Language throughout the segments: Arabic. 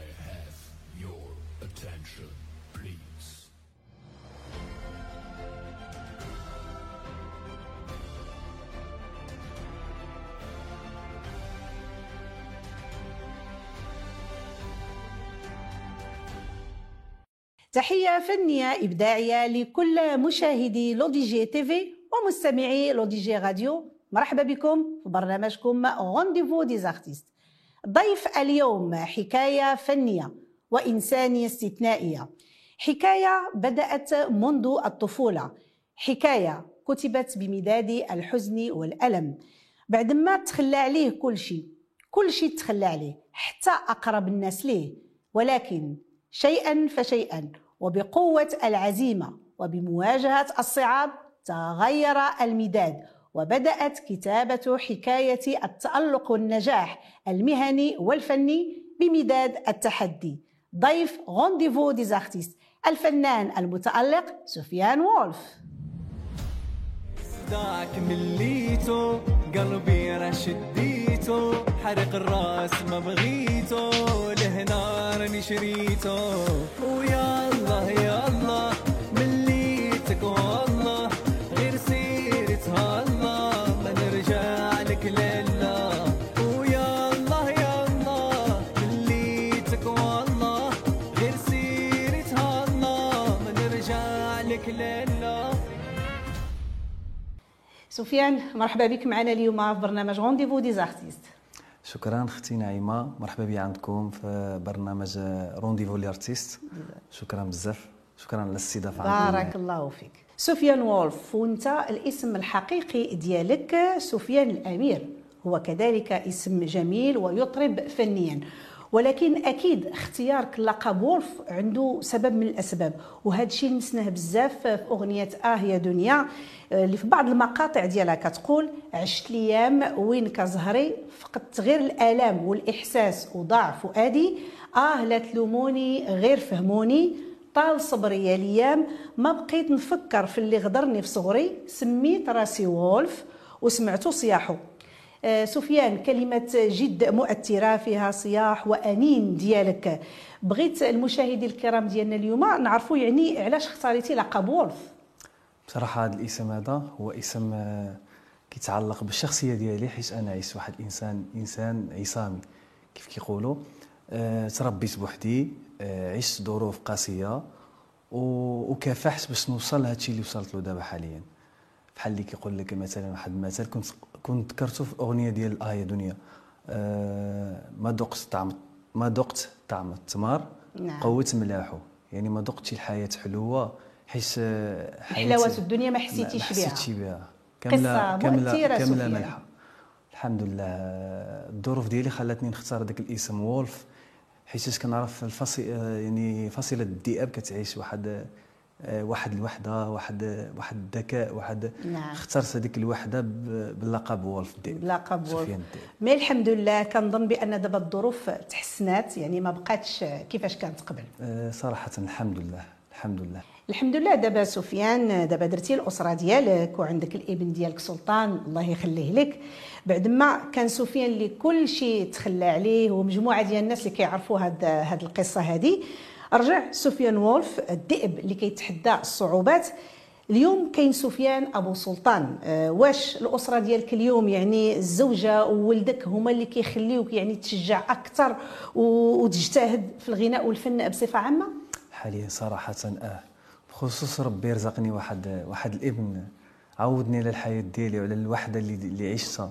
I have your attention, please? تحية فنية إبداعية لكل مشاهدي L'ODJ TV ومستمعي L'ODJ Radio مرحبا بكم في برنامجكم Rendez-vous des artistes ضيف اليوم حكاية فنية وإنسانية استثنائية. حكاية بدأت منذ الطفولة. حكاية كتبت بمداد الحزن والألم. بعدما تخلى عليه كل شيء كل شيء تخلى عليه حتى أقرب الناس ليه. ولكن شيئا فشيئا وبقوة العزيمة وبمواجهة الصعاب تغير المداد. وبدأت كتابة حكاية التألق والنجاح المهني والفني بمداد التحدي. ضيف Rendez-vous des artistes الفنان المتألق سفيان وولف. ذاك مليتو قلبي راه شديتو حرق الراس ما بغيتو لهنا راني شريتو. ويا الله سفيان مرحبا بك معنا اليوم في برنامج Rendez-vous des artistes شكرا أختي نعيمه مرحبا بي عندكم في برنامج Rendez-vous l'artiste شكرا بزاف شكرا على الاستضافه بارك الله فيك سفيان وولف وانت الاسم الحقيقي ديالك سفيان الامير هو كذلك اسم جميل ويطرب فنيا ولكن أكيد اختيارك لقب وولف عنده سبب من الأسباب وهذا الشيء لمسناه بزاف في أغنية آه يا دنيا اللي في بعض المقاطع ديالها كتقول عشت الأيام وين كزهري فقدت غير الآلام والإحساس وضاع فؤادي آه لا تلوموني غير فهموني طال صبري يا الأيام ما بقيت نفكر في اللي غدرني في صغري سميت راسي وولف وسمعتو صياحو. آه، سفيان كلمة جد مؤثرة فيها صياح وأنين ديالك. بغيت المشاهدين الكرام ديالنا اليوم نعرفوا يعني علاش اختاريتي لقب وولف؟ بصراحة هذا الاسم هذا هو اسم آه، كيتعلق بالشخصية ديالي حيت أنا عيش واحد الإنسان إنسان عصامي. كيف كيقولوا؟ آه، تربيت بوحدي آه، عشت ظروف قاسية و- وكافحت باش نوصل لهذا الشيء اللي وصلت له دابا حاليا. بحال اللي كيقول لك مثلا واحد المثل كنت كنت ذكرته في أغنية ديال آه يا دنيا آه، ما ذقت طعم ما ذقت طعم التمر نعم. قوت ملاحه يعني ما ذقتش الحياة حلوة حيت حلاوة الدنيا ما حسيتيش ما بها. حسيتش بها كامله كامله كاملة. ملحة الحمد لله الظروف ديالي خلاتني نختار داك الاسم وولف حيت كنعرف الفصي يعني فصيلة الذئاب كتعيش واحد واحد الوحدة واحد واحد الذكاء واحد نعم. اخترت هذيك الوحدة باللقب وولف الذئب لقب وولف mais الحمد لله كنظن بأن دابا الظروف تحسنات يعني ما بقاتش كيفاش كانت قبل. آه، صراحة الحمد لله الحمد لله. الحمد لله دابا سفيان دابا درتي الأسرة ديالك وعندك الابن ديالك سلطان الله يخليه لك. بعد ما كان سفيان اللي كل شيء تخلى عليه ومجموعة ديال الناس اللي كيعرفوا هاد هاد القصة هذه رجع سفيان وولف الذئب اللي كيتحدى الصعوبات. اليوم كاين سفيان أبو سلطان. آه، واش الأسرة ديالك اليوم؟ يعني الزوجة وولدك هما اللي كيخليوك يعني تشجع أكثر وتجتهد في الغناء والفن بصفة عامة؟ حاليا صراحة آه. بخصوص ربي رزقني واحد واحد الإبن. عودني على الحياة ديالي وعلى الوحدة اللي اللي عشتها.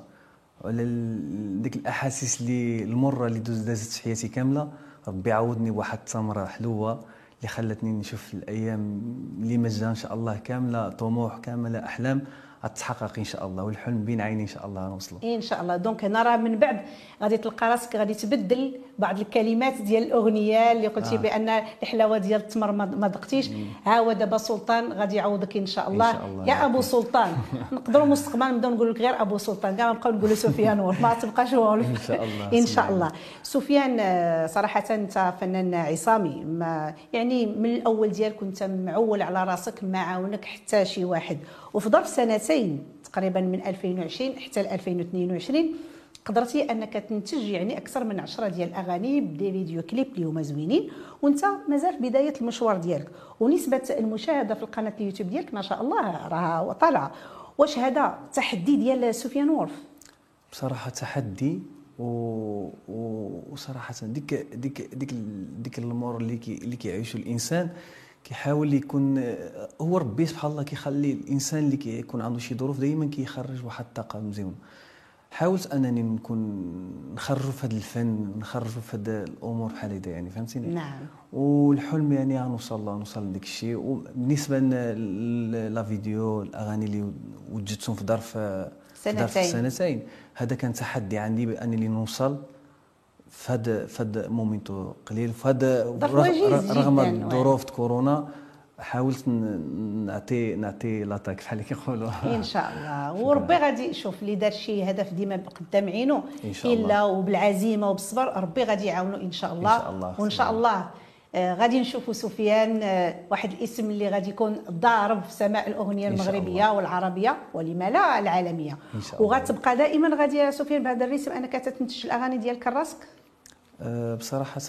وعلى ال- ديك الأحاسيس اللي المرة اللي دوز- دازت في حياتي كاملة ربي عودني بواحد التمرة حلوة اللي خلتني نشوف الأيام اللي مجدها إن شاء الله كاملة طموح كاملة أحلام غتتحقق إن شاء الله والحلم بين عيني إن شاء الله نوصله إن شاء الله. donc نرى من بعد غادي تلقى راسك غادي تبدل بعض الكلمات ديال الأغنية اللي قلتي آه. بأن الحلاوة ديال التمر ما ذقتيش. ها هو دابا سلطان غادي يعوضك إن شاء الله, شاء الله. يا أبو سلطان. نقدروا مستقبلا نبداو نقول لك غير أبو سلطان. كاع نبقاو نقولوا سفيان وولف ما تبقاش وولف إن شاء الله. إن شاء الله. سفيان آه، صراحة أنت فنان عصامي. ما يعني من الأول ديالك كنت معول على راسك ما عاونك حتى شي واحد. وفي ظرف سنتين تقريبا من 2020 حتى ل 2022 قدرتي أنك تنتج يعني أكثر من 10 ديال الأغاني بدي فيديو كليب اللي هما زوينين وأنت مازال في بداية المشوار ديالك. ونسبة المشاهدة في القناة اليوتيوب ديالك ما شاء الله راها طالعه واش هذا تحدي ديال سفيان وولف بصراحة تحدي و... و... وصراحة ديك ديك ديك ديك الأمور اللي كي اللي كيعيشوا الإنسان كيحاول يكون هو ربي سبحان الله كيخلي الإنسان اللي كيكون عنده شي ظروف دائما كيخرج واحد الطاقة مزيونة. حاولت أنني نكون نخرجوا في هذا الفن نخرجوا في هذه الأمور بحال هكذا يعني فهمتيني؟ نعم. والحلم يعني غنوصل نوصل لديك الشيء. وبالنسبة لا فيديو الأغاني اللي وجدتهم في ظرف سنتين. سنتين. هذا كان تحدي عندي بأنني نوصل في هذا في هذا مومنتو قليل. في هذا رغم ظروف كورونا حاولت نعطي نعطي لاطاك بحال اللي كيقولوا. إن شاء الله. وربي غادي شوف اللي دار شي هدف ديما قدام عينه إن شاء الله. إلا وبالعزيمة وبالصبر ربي غادي يعاونو إن شاء الله. شاء الله. وإن شاء الله. آه، غادي نشوفوا سفيان آه، واحد الاسم اللي غادي يكون ضارب في سماء الأغنية إن المغربية والعربية ولما لا العالمية. إن الله. وغتبقى دائما غادي يا سفيان بهذا الرسم أنك تنتج الأغاني ديالك راسك أه، بصراحة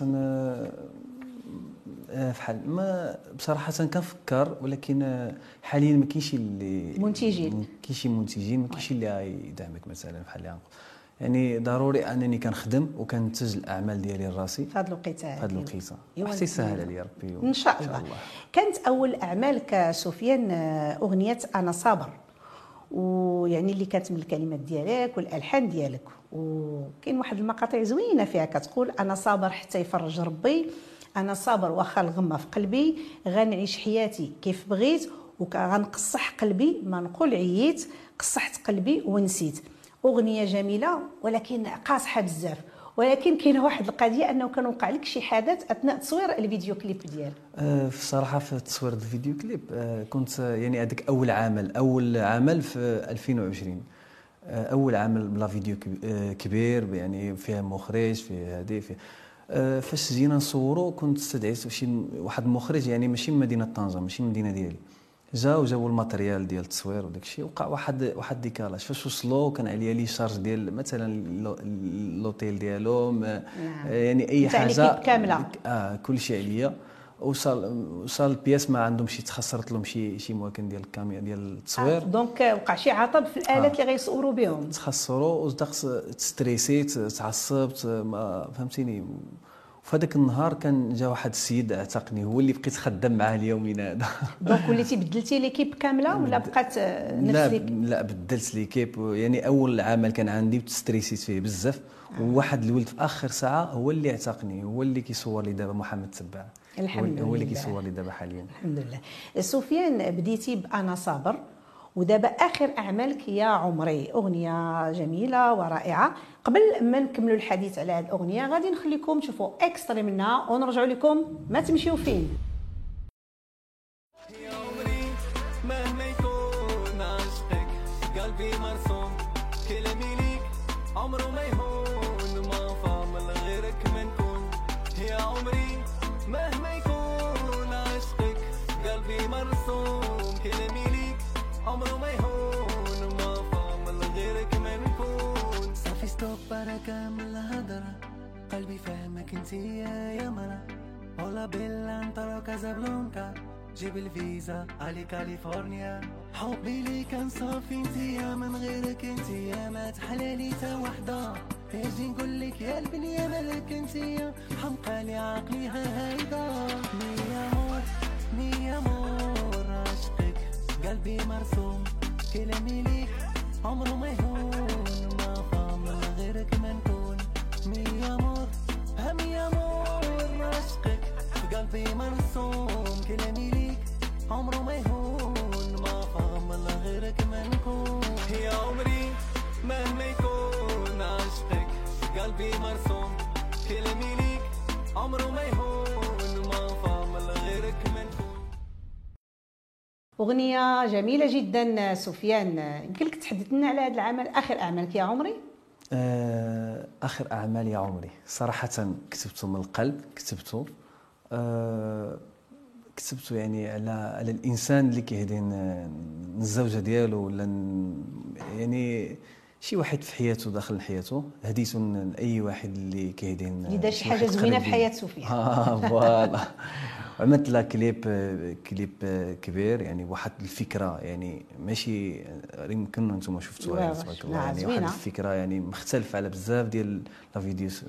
أه، فحال. ما بصراحة كنفكر ولكن أه، حاليا ما كاينش اللي منتجين. ما كاينش منتجين ما كاينش اللي غيدعمك مثلا بحال اللي غنقول. يعني ضروري أنني كنخدم وكنتج الأعمال ديالي لراسي. في هذا الوقت في هذا الوقيته إيوا وحتى يسهل عليا ربي إن شاء الله. كانت أول اعمالك سفيان آه، أغنية أنا صابر. ويعني اللي كانت من الكلمات ديالك والألحان ديالك. وكاين واحد المقاطع زوينة فيها كتقول أنا صابر حتى يفرج ربي. أنا صابر واخا الغمة في قلبي غنعيش حياتي كيف بغيت وغنقصح قلبي ما نقول عييت قصحت قلبي ونسيت. أغنية جميلة ولكن قاصحة بزاف. ولكن كاينة واحد القضية أنه كان وقع لك شي حدث أثناء تصوير الفيديو كليب ديالك. أه، في الصراحه في تصوير الفيديو كليب أه، كنت يعني هذاك أول عمل أول عمل في 2020 أه، أول عمل بلا فيديو أه، كبير يعني فيها مخرج فيه هذه فيه فاش جينا نصوروا كنت استدعيت شي واحد المخرج يعني ماشي من مدينة طنجة ماشي من المدينة ديالي. جا وجابوا ال matériel ديال التصوير وداك الشيء وقع واحد واحد décalage فاش وصلوا كان عليا les charges ديال مثلا l'hôtel ديالهم أه، يعني أي حاجة équipe كاملة. آه كل شيء عليا. وصل وصل البياس ما عندهم شي تخسرت لهم شي شي مواكن ديال الكاميرا ديال التصوير. donc وقع شي عطب في الآلات اللي غيصوروا بهم. تخسروا وصدقت تستريسيت تعصبت ما فهمتيني. هذاك النهار كان جا واحد السيد اعتقني هو اللي بقيت خدام معاه اليومين هذا. donc وليتي بدلتي l'équipe كاملة ولا بقات آه، نفس لا لا بدلت l'équipe. يعني أول عمل كان عندي وتستريسيت فيه بزاف. وواحد الولد في آخر ساعة هو اللي اعتقني هو اللي كيصور لي دابا محمد تبع. الحمد هو اللي لله. كيصور لي دابا حاليا. الحمد لله. سفيان بديتي بأنا صابر ودابا آخر أعمالك يا عمري. أغنية جميلة ورائعة. قبل ما نكملوا الحديث على هذه الأغنية غادي نخليكم تشوفوا اكستري منها ونرجعوا لكم. ما تمشيو فين. كامل هضرة قلبي فاهمك انتي يا مرة هولا بيلا انطرو كازابلانكا جيب الفيزا علي كاليفورنيا حبي لي كان صافي انتيا من غيرك انتيا ما تحلالي تا وحدة. أجي نقولك يا البنية مالك انتيا حمقالي عقلي ها هيدا مية مور مية مور. عشقك قلبي مرسوم. كلامي ليك عمره ما يهون. قلبي مرسوم كلامي ليك عمره ما يهون. ما فهم من غيرك ما نكون. يا عمري مهما يكون عشقك قلبي مرسوم. كلامي ليك عمره ما يهون. ما فهم من غيرك ما نكون. أغنية جميلة جدا سفيان. يمكن لك تحدث لنا على هذا العمل آخر أعمالك يا عمري؟ آه، آخر أعمال يا عمري. صراحة كتبته من القلب كتبته. كتبته يعني على على الإنسان اللي كيهدي الزوجة ديالو ولا يعني شي واحد في حياته داخل حياته هديته لأي واحد اللي كيهدين اللي دار شي حاجة زوينة في. حياه سفيان آه فوالا عملت لها كليب كليب كبير يعني واحد الفكرة يعني ماشي يمكن أنتم شفتوها يعني تبارك الله يعني. واحد الفكرة يعني مختلفة على بزاف ديال les vidéos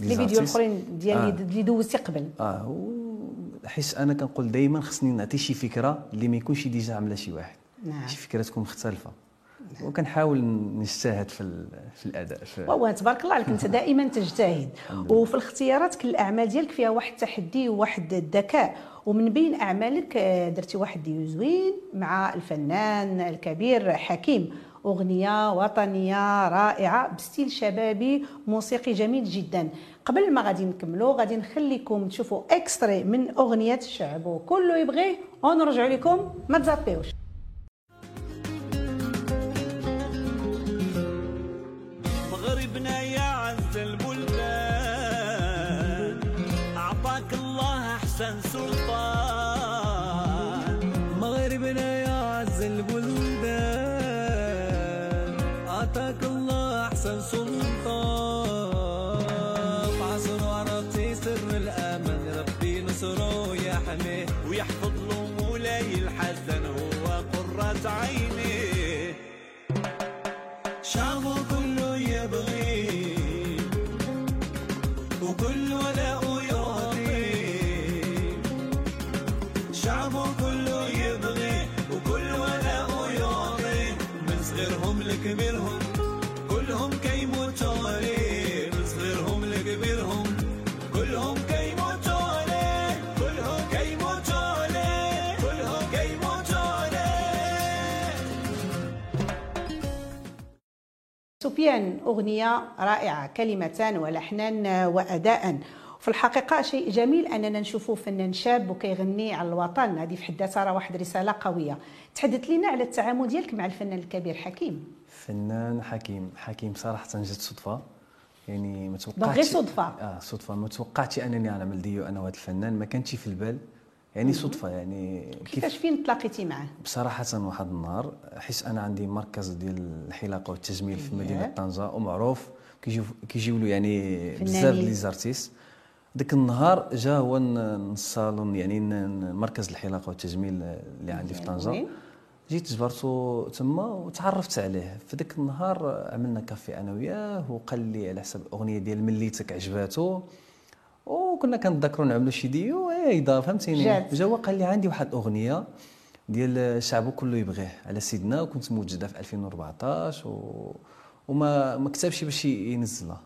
les vidéos الأخرين ديال آه. اللي دوزتي قبل. آه حيت أنا كنقول دائما خصني نعطي شي فكرة اللي ما يكونش déjà عاملة شي واحد. نعم. شي فكرة تكون مختلفة. وكنحاول نجتهد في في الأداء في وهو تبارك الله عليك أنت دائما تجتهد. وفي الاختيارات كل الأعمال ديالك فيها واحد التحدي وواحد الذكاء. ومن بين أعمالك آه، درتي واحد ديو زوين مع الفنان الكبير حكيم. أغنية وطنية رائعة ب style شبابي موسيقي جميل جدا. قبل ما غادي نكملوا غادي نخليكم تشوفوا extrait من أغنية الشعب وكله يبغيه ونرجع لكم ما تزابيوش مغربنا يا عز البلدان أعطاك الله أحسن سلطان. سفيان أغنية رائعة كلمتان ولحنا وأداء. في الحقيقة شيء جميل أننا نشوفوا فنان شاب وكيغني على الوطن هذه في حد ذاتها راه واحد رسالة قوية. تحدث لنا على التعامل ديالك مع الفنان الكبير حكيم. فنان حكيم. حكيم صراحة جات صدفة. يعني ما توقعتش غير صدفة. آه صدفة. ما توقعتش أنني نعمل ديو أنا وهذا الفنان. ما كانش في البال. يعني صدفة يعني كيفاش فين تلاقيتي معاه بصراحة واحد النهار حيت أنا عندي مركز ديال الحلاقة والتجميل في مدينة ياه. طنجة ومعروف كيجيو كيجيو له يعني بزاف. les artistes ديك النهار جا هو الصالون يعني مركز الحلاقة والتجميل اللي عندي في وين؟ جيت جبرتو تما وتعرفت عليه في ديك النهار عملنا كافي أنا وياه وقال لي على حسب أغنية ديال مليتك عجباتو وكنا كنتذكروا نعملوا شي ديو هيدا فهمتيني. جا هو قال لي عندي واحد أغنية ديال الشعب كله يبغيه على سيدنا وكنت موجده في 2014 و... وما ما كتبش باش ينزلها.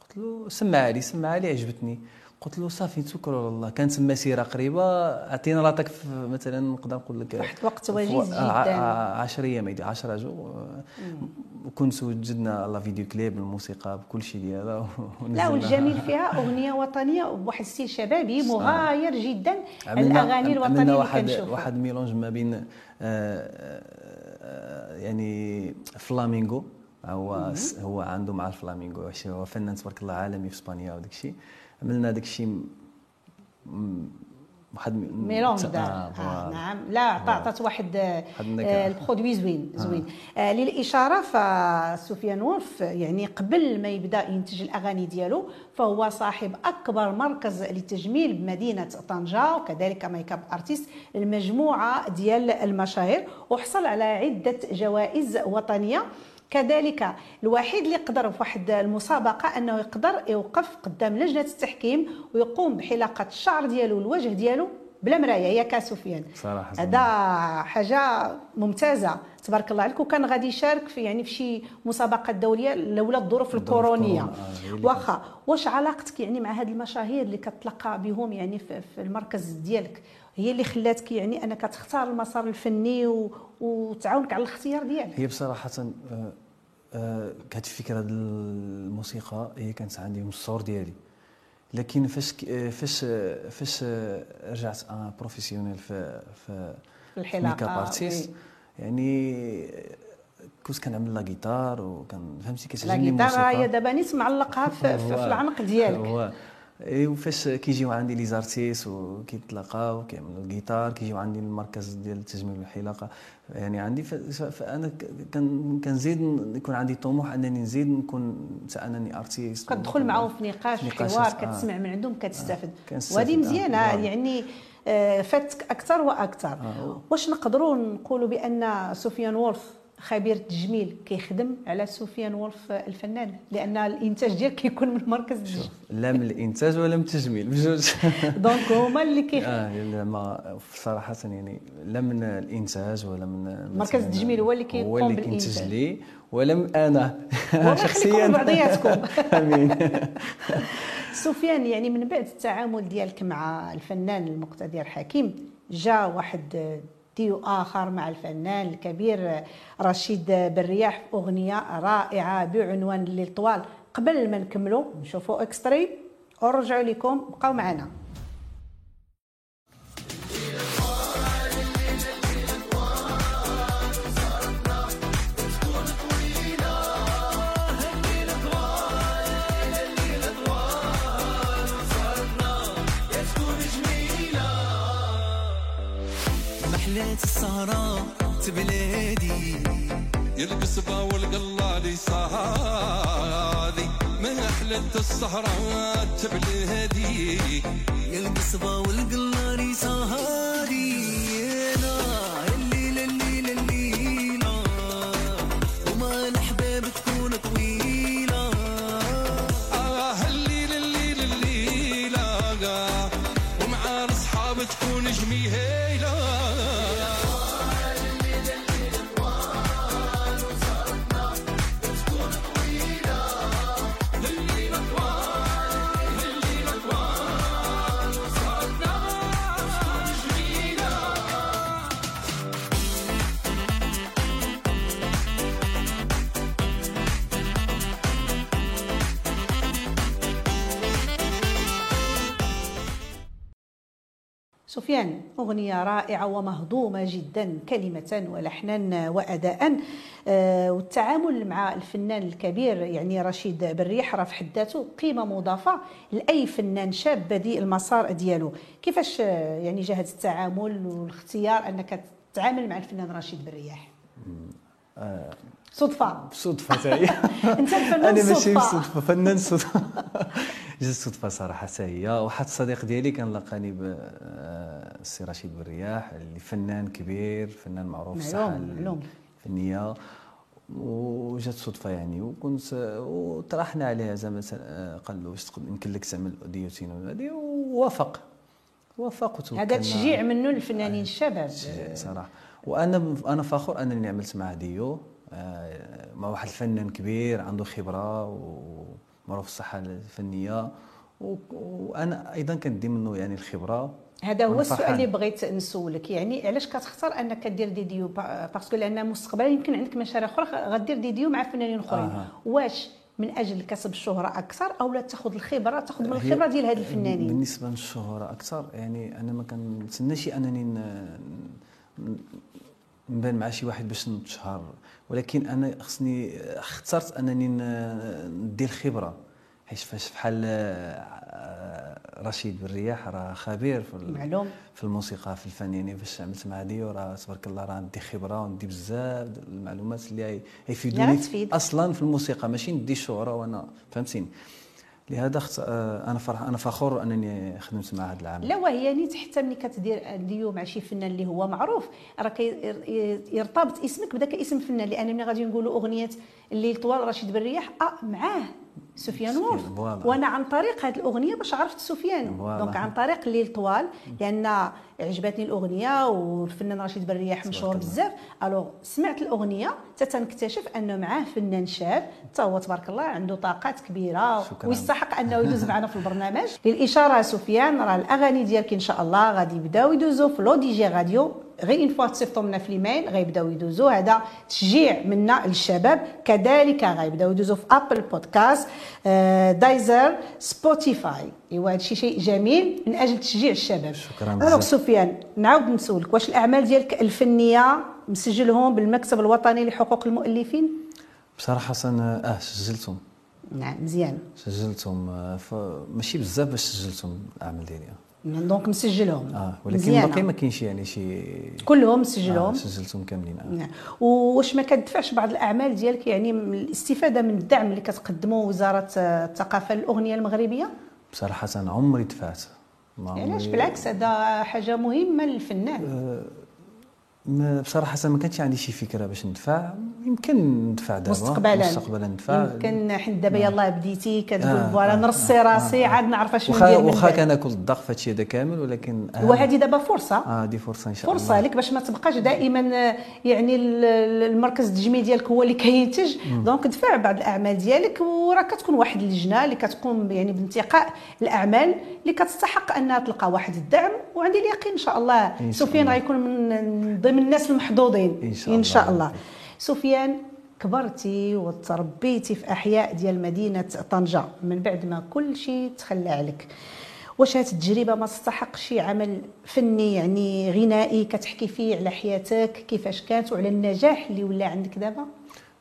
قلت له سمع لي سمع لي عجبتني. قلت له صافي توكل على الله. كانت مسيره قريبة. عطينا l'attaque في مثلا نقدر نقول لك واحد الوقت وجيز جداً. آه، 10 أيام هيدي 10 جو وكنت وجدنا la vidéo clip الموسيقى بكل شيء ديالها. لا. والجميل فيها أغنية وطنية بواحد style شبابي مغاير جدا. عملنا الوطنية اللي واحد كنشوفها. واحد mélange ما بين آه، آه، يعني فلامينغو. هو هو عنده مع الفلامينغو هو فنان تبارك الله عالمي في إسبانيا وداك الشيء عملنا داك الشيء واحد م- mélange آه، دار آه voilà. نعم. لا عطا- عطات واحد آه، واحد النكهة. آه، ال produit زوين زوين. آه للإشارة فسفيان وولف يعني قبل ما يبدأ ينتج الأغاني ديالو فهو صاحب أكبر مركز للتجميل بمدينه طنجة وكذلك make-up artist المجموعة ديال المشاهير. وحصل على عدة جوائز وطنية. كذلك الوحيد اللي قدر في واحد المسابقة أنه يقدر يوقف قدام لجنة التحكيم ويقوم بحلاقة الشعر ديالو والوجه ديالو بلا مرايه ياك سفيان صراحة هذا حاجة ممتازة. تبارك الله عليك. وكان غادي يشارك في يعني في شي مسابقات دولية لولا الظروف الكورونية. آه، واخا واش علاقتك يعني مع هاد المشاهير اللي كتلقى بهم يعني في, في المركز ديالك؟ هي اللي خلاتك يعني أنك تختار المسار الفني و... وتعاونك على الاختيار ديالك؟ هي بصراحة آه، آه، كانت الفكرة ديال الموسيقى هي كانت عندي من الصغر ديالي. لكن فاش آه، فاش آه، فاش آه، رجعت un professionnel في في artiste oui. يعني آه، كنت كنعمل la guitare وكان فهمتي؟ لا كتعجبني جيتار الموسيقى. هي دابا نيت معلقها في, في, العنق ديالك. وفاش كيجيو عندي les artistes وكيتلاقاو كيعملوا الجيتار كيجيو عندي المركز ديال التجميل والحلاقه يعني عندي فانا كنزيد يكون عندي طموح أنني نزيد نكون حتى أنني artiste كتدخل معاهم في نقاش في حوار آه. كتسمع من عندهم كتستافد كنستافد، وهذه آه، مزيانة آه. يعني آه، فادتك أكثر وأكثر آه. واش نقدروا نقولوا بأن سفيان وولف خبير التجميل كيخدم على سفيان وولف الفنان لأن الإنتاج ديالك كيكون من مركز التجميل لا من الإنتاج ولا من التجميل بجوج donc هما اللي كيخدموا آه لا ما صراحة يعني لا من الإنتاج ولا من مركز التجميل هو اللي هو كيقوم اللي بالإنتاج. كينتج لي ولا من أنا شخصيا بعضياتكم. آمين سفيان يعني من بعد التعامل ديالك مع الفنان المقتدر حكيم جاء واحد ديو آخر مع الفنان الكبير رشيد بالرياح في أغنية رائعة بعنوان الليل طوال قبل ما نكملوا نشوفوا إكستري. ونرجعوا لكم بقاو معنا. محلات السهرة تبلادي القصبة والقلالي صهادي ما أحلت السهرات تبلهدي القصبة والقلاري سهادي لا أغنية رائعة ومهضومة جدا كلمة ولحنا وأداء. آه، والتعامل مع الفنان الكبير يعني رشيد بالريح راه في حد ذاته قيمة مضافة لأي فنان شاب بديء المسار ديالو. كيفاش آه، يعني هذا التعامل والاختيار أنك تتعامل مع الفنان رشيد بالرياح صدفة. صدفة تاعي أنت الفنان أنا ماشي صدفة. فنان صدفة. جات صدفة صراحة حتى هي واحد الصديق ديالي كان لقاني بالسي رشيد بالرياح اللي فنان كبير فنان معروف معلوم. الفنية. وجات صدفة يعني وكنت وطرحنا عليها زعما س- قال له واش يمكن لك تعمل هذه ووافق. وافق هذا تشجيع منه للفنانين الشباب. صراحة. وأنا أنا فخور أنني عملت مع ديو. آه، مع واحد الفنان كبير عنده خبرة ومعروف الساحة الفنية. وأنا أيضا كندي منه يعني الخبرة. هذا هو السؤال. اللي بغيت نسولك. يعني علاش كتختار أنك دير ديديو pa- parce que لأن مستقبلا يمكن عندك مشاريع أخرى غدير ديديو مع فنانين أخرين. آه. واش من أجل كسب الشهره أكثر أو لا تأخذ الخبرة تأخذ من الخبرة ديال هاد الفنانين؟ بالنسبة للشهرة أكثر يعني أنا ما كنتسناش أنني نبان مع شي واحد باش نتشهر. ولكن أنا خصني اخترت أنني ندي الخبره حيت فاش بحال آه، رشيد بالرياح راه خبير في معلوم. في الموسيقى في الفن يعني فاش عملت مع ديو راه تبارك الله راه ندي خبرة وندي بزاف المعلومات اللي هي- اللي يفيدوني غتفيد. أصلا في الموسيقى. ماشي ندي الشهره وأنا فهمتيني؟ لهذا اخت... آه، أنا فرح أنا فخور أنني خدمت مع هذا العام لا وهي نيت حتى ملي كتدير ديو مع شي فنان اللي هو معروف راه كي- يرتبط اسمك بداك اسم الفنان لأن ملي غادي نقولوا أغنية الليل طوال رشيد بالرياح آه معاه. سفيان voilà. وأنا عن طريق هذه الأغنية باش عرفت سفيان. donc عن طريق الليل طوال لأن عجبتني الأغنية والفنان رشيد بالرياح مشهور. بزاف alors سمعت الأغنية حتى تنكتشف انه معاه فنان شاب حتى هو تبارك الله عنده طاقات كبيرة. ويستحق أنه يدوز معنا في البرنامج للإشارة سفيان راه الأغاني ديالك إن شاء الله غادي يبداو يدوزوا في لو دي جي راديو غير une fois تصيفطوا لنا في الإيميل غيبداو يدوزوا هذا تشجيع منا للشباب. كذلك غيبداو يدوزوا في Apple Podcasts Deezer Spotify إيوا هذا شي شيء جميل من أجل تشجيع الشباب. شكراً بزاف. سفيان نعاود نسولك واش الأعمال ديالك الفنية مسجلهم بالمكتب الوطني لحقوق المؤلفين؟ بصراحة أه سجلتهم. نعم مزيان. سجلتهم آه، ف... ماشي بزاف باش سجلتهم الأعمال ديالي. دونك مسجلهم. آه ولكن. باقي ما كاينش يعني شي كلهم آه مسجلهم سجلتهم كاملين آه. نعم. واش ما كتدفعش بعض الأعمال ديالك؟ يعني الاستفادة من الدعم اللي كتقدمه وزارة آه، الثقافة للاغنيه المغربية؟ بصراحة أنا عمري دفعت. علاش؟ عمري- بالعكس هذا حاجة مهمة للفنان. ما بصراحة ما كانش عندي شي فكرة باش ندفع. يمكن ندفع دابا. مستقبلا. مستقبلا ندفع. يمكن حيت دابا يلاه بديتي كتقول آه، فوالا آه، نرسي آه، راسي آه. عاد نعرف اش ندير واخا. كناكل الضغط في هادشي هذا كامل ولكن وهذه دابا فرصة. آه دي فرصة إن شاء الله. فرصه لك باش ما تبقاش دائما آه، يعني ال- ال- المركز التجميل ديالك هو اللي كينتج. دونك دفع بعض الأعمال ديالك وراه كتكون واحد اللجنة اللي كتقوم يعني بانتقاء الأعمال اللي كتستحق أنها تلقى واحد الدعم. وعندي اليقين إن شاء الله سفيان. غيكون من ضمن الناس المحظوظين. إن شاء إن شاء الله. الله سفيان كبرتي وتربيتي في أحياء ديال مدينة طنجة. من بعد ما كل شيء تخلى عليك واش هاد التجربة ما تستحق شي عمل فني يعني غنائي كتحكي فيه على حياتك؟ كيفاش كانت وعلى النجاح اللي ولا عندك دابا؟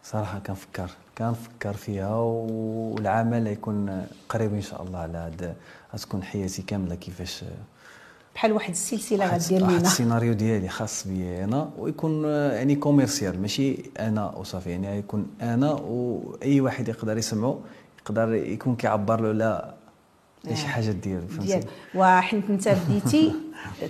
صراحة كنفكر كنفكر فيها والعمل يكون قريب إن شاء الله على هاد غتكون حياتي كاملة كيفاش بحال واحد السلسلة واحد لينا. السيناريو ديالي خاص بيا أنا ويكون آه، يعني commercial ماشي أنا وصافي يعني يكون أنا وأي واحد يقدر يسمعه يقدر يكون كيعبر له على شي حاجة ديالو ديال. فهمتي؟ وحيت انت بديتي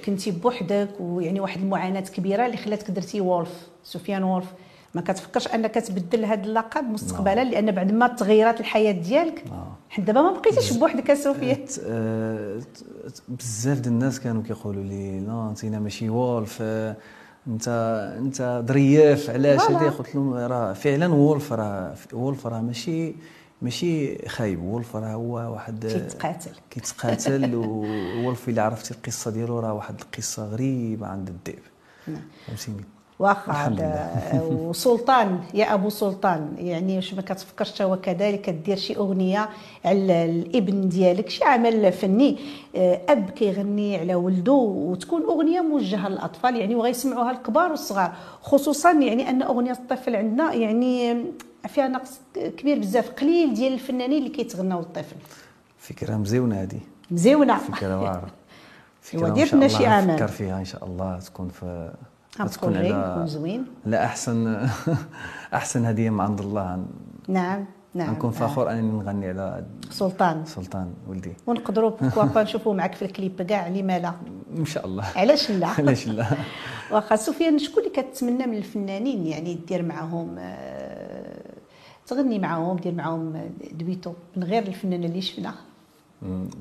كنتي بوحدك ويعني واحد المعاناة كبيرة اللي خلاتك درتي Wolf سفيان Wolf ما كتفكرش انك تبدل هذا اللقب مستقبلا لأن بعد ما تغيرت الحياة ديالك حيت دابا ما بقيتيش بوحدك يا سفيان ت- آه، ت- بزاف ديال الناس كانوا كيقولوا لي لا انت ماشي Wolf آه، انت انت ظرياف علاش. هادي قلت لهم راه فعلا Wolf راه Wolf راه ماشي ماشي خايب. Wolf راه هو واحد تيتقاتل. كيتقاتل Wolf إلا عرفتي القصة ديالو راه واحد القصة غريبة عند الذئب فهمتيني؟ واخا وسلطان يا أبو سلطان يعني واش ما كتفكرش هو كذلك دير شي أغنية على الإبن ديالك شي عمل فني آه، أب كيغني على ولده وتكون أغنية موجهة للأطفال يعني وغيسمعوها الكبار والصغار. خصوصا يعني أن أغنية الطفل عندنا يعني فيها نقص كبير بزاف قليل ديال الفنانين اللي كيتغناو للطفل. فكرة مزيونة هذه. مزيونة. فكرة واعرة. فكرة الله شي عمل. نفكر فيها إن شاء الله تكون في تكون على زوين لا أحسن أحسن هدية من عند الله. نعم نعم نكون فخور أنني نغني على سلطان. سلطان ولدي. ونقدروا بكوا با نشوفوا معك في الكليب كاع لما لا إن شاء الله. علاش لا؟ علاش لا؟ واخا سفيان شكون اللي كتمنى من الفنانين يعني دير معاهم آه، تغني معاهم دير معاهم دويتو من غير الفنان اللي شفنا؟ مم،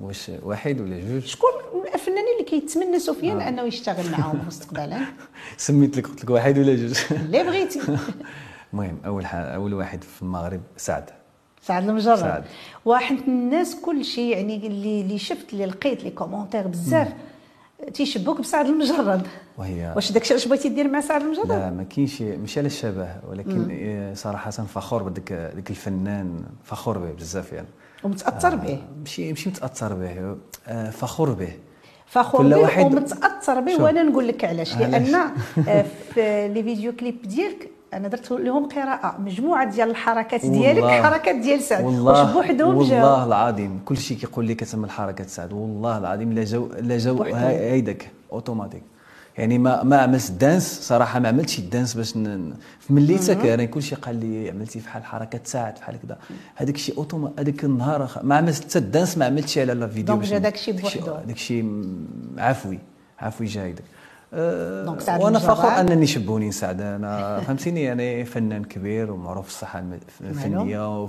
واش واحد ولا جوج؟ شكون الفنانين اللي كيتمنى سفيان أنه يشتغل معاهم مستقبلا؟ سميت لك قلت لك واحد ولا جوج؟ اللي بغيتي. المهم أول حاجة أول واحد في المغرب سعد. سعد المجرد. سعد. واحد الناس كل شيء يعني اللي اللي شفت اللي لقيت لي commentaires بزاف. تيشبوك بسعد المجرد. وهي واش داكشي علاش بغيتي دير مع سعد المجرد؟ لا ما كاينش ماشي على الشبه ولكن إيه، صراحة فخور بديك ديك الفنان فخور به بزاف يعني. ومتأثر به. ماشي ماشي متأثر به آه، فخور به. فخور كل به واحد- ومتأثر به. وأنا نقول لك علاش؟ لأن آه، في les vidéo clips ديالك أنا درت لهم قراءة. مجموعة ديال الحركات ديالك والله. حركات ديال سعد. والله واش بوحدهم والله جاو العظيم. كل شيء كيقول لي كتم حركه سعد. والله العظيم لا جاو لا جاو هيداك أوتوماتيك. يعني ما ما عملت danse صراحة ما عملتش ال danse باش ن... ملي تاك أنا كل شيء قال لي عملتي بحال حركة سعد بحال كذا هذاك الشيء automa هذاك النهار ما عملت حتى ال danse ما عملتش على la vidéo donc جا داكشي بوحدو. داك الشيء عفوي عفوي جا هيداك أه وأنا. فخور أنني شبوني سعد أنا فهمتيني يعني فنان كبير ومعروف في الساحة الفنية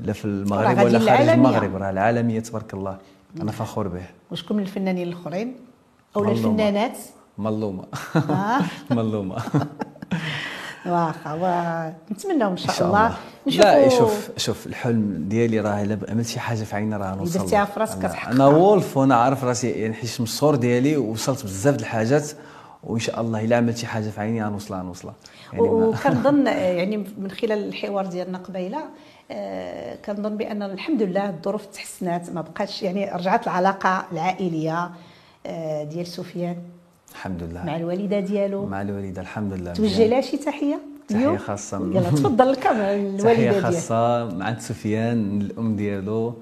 لا في المغرب ولا خارج. المغرب راه العالمية تبارك الله. أنا فخور به. وشكون من الفنانين الأخرين؟ أو. الفنانات؟ مظلومة آه. مظلومة واخا ونتمناو إن شاء, الله نشوفوا لا شوف شوف الحلم ديالي راه إلا عملت شي حاجة في عيني راه نوصل درتيها. في راسك كتحققها. أنا وولف وأنا عارف راسي يعني حيت من الصور ديالي وصلت بزاف د الحاجات وإن شاء الله إلا عملت شي حاجة في عيني غنوصلها نوصلها يعني وكنظن يعني من خلال الحوار ديالنا قبيلة آه، كنظن بأن الحمد لله الظروف تحسنات ما بقاتش يعني رجعت العلاقة العائلية آه، ديال سفيان الحمد لله. مع الوالدة ديالو. مع الوالدة الحمد لله. توجه. لها شي تحية؟ تحية خاصة. يلا تفضل الكاميرا الوالده تحية خاصة مع عند سفيان الأم ديالو.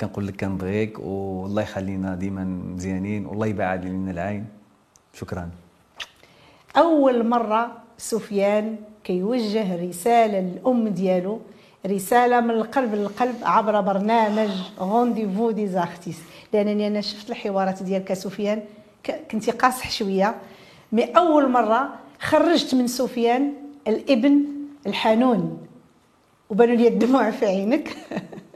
كنقول لك كنبغيك والله يخلينا ديما مزيانين والله يبعد لنا العين. شكرا. أول مرة سفيان كيوجه رسالة للأم ديالو. رسالة من القلب للقلب عبر برنامج Rendez-vous des artistes لأنني أنا شفت الحوارات ديالك سفيان. كنتي قاصح شوية. مي أول مرة خرجت من سفيان الإبن الحنون وبانوا لي الدموع في عينك.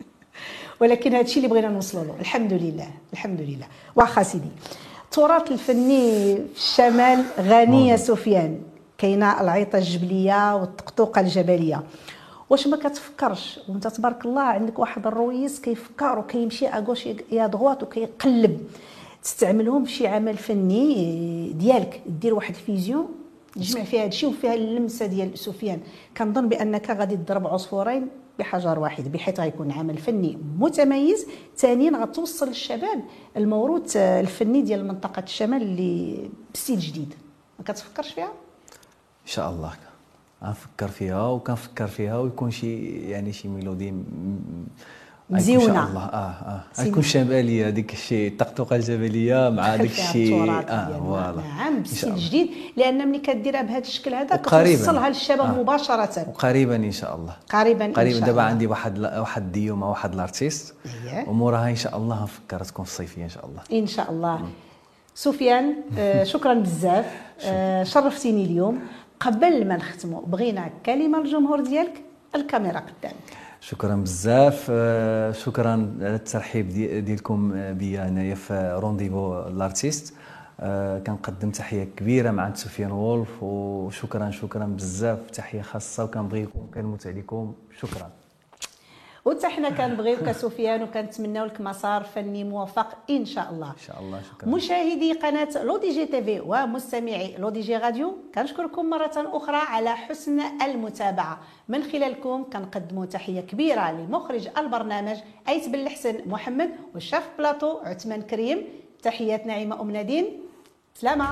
ولكن هذا الشيء اللي بغينا نوصلوا له. الحمد لله. الحمد لله. واخا سيدي. التراث الفني في الشمال غني يا سفيان كاينة العيطة الجبلية والطقطوقه الجبلية. واش ما كتفكرش؟ وانت تبارك الله عندك واحد الرويس كيفكر وكيمشي اغوش يا دغوات وكيقلب. تستعملهم شي عمل فني ديالك. دير واحد الفيزيون تجمع فيها هادشي وفيها اللمسة ديال سفيان. كنظن بأنك غادي تضرب عصفورين بحجر واحد بحيث غيكون عمل فني متميز. ثانيا غتوصل للشباب الموروث الفني ديال منطقة الشمال اللي بستيل جديد. ما كتفكرش فيها؟ إن شاء الله. غنفكر فيها وكنفكر فيها ويكون شي يعني شي ميلودي م- م- مزيونة. ان شاء الله. آه آه. غتكون شماليه ديك الشيء الطقطقه الجبلية مع فيها الشيء. آه. فوالا نعم الله. جديد. لأن ملي كديرها بهذا الشكل هذا. كتوصلها للشباب آه. مباشرة. وقريبا إن شاء الله. قريبا قريبا. شاء دابا الله. عندي واحد واحد الديو مع واحد الأرتيست. وموراها إن شاء الله نفكر تكون في الصيفيه إن شاء الله. إن شاء الله. سفيان آه، شكرا بزاف. آه، شرفتيني اليوم. قبل ما نختموا بغينا كلمة للجمهور ديالك؟ الكاميرا قدامك. شكرا بزاف. آه، شكرا على الترحيب دي- ديالكم آه، بيا هنايا في rendez-vous l'artiste آه، كنقدم تحية كبيرة مع سفيان وولف وشكرا شكرا بزاف. تحية خاصة وكنبغيكم كنموت عليكم. شكرا. وحتى حنا كنبغيوك سفيان وكنتمناو لك مسار فني موفق إن شاء الله. إن شاء الله شكرا. مشاهدي قناة L'ODJ TV ومستمعي L'ODJ Radio كنشكركم مرة أخرى على حسن المتابعة. من خلالكم كنقدموا تحية كبيرة لمخرج البرنامج أيت بن الحسن محمد والشاف بلاطو عثمان كريم. تحيات نعيمة أم نادين. سلامة.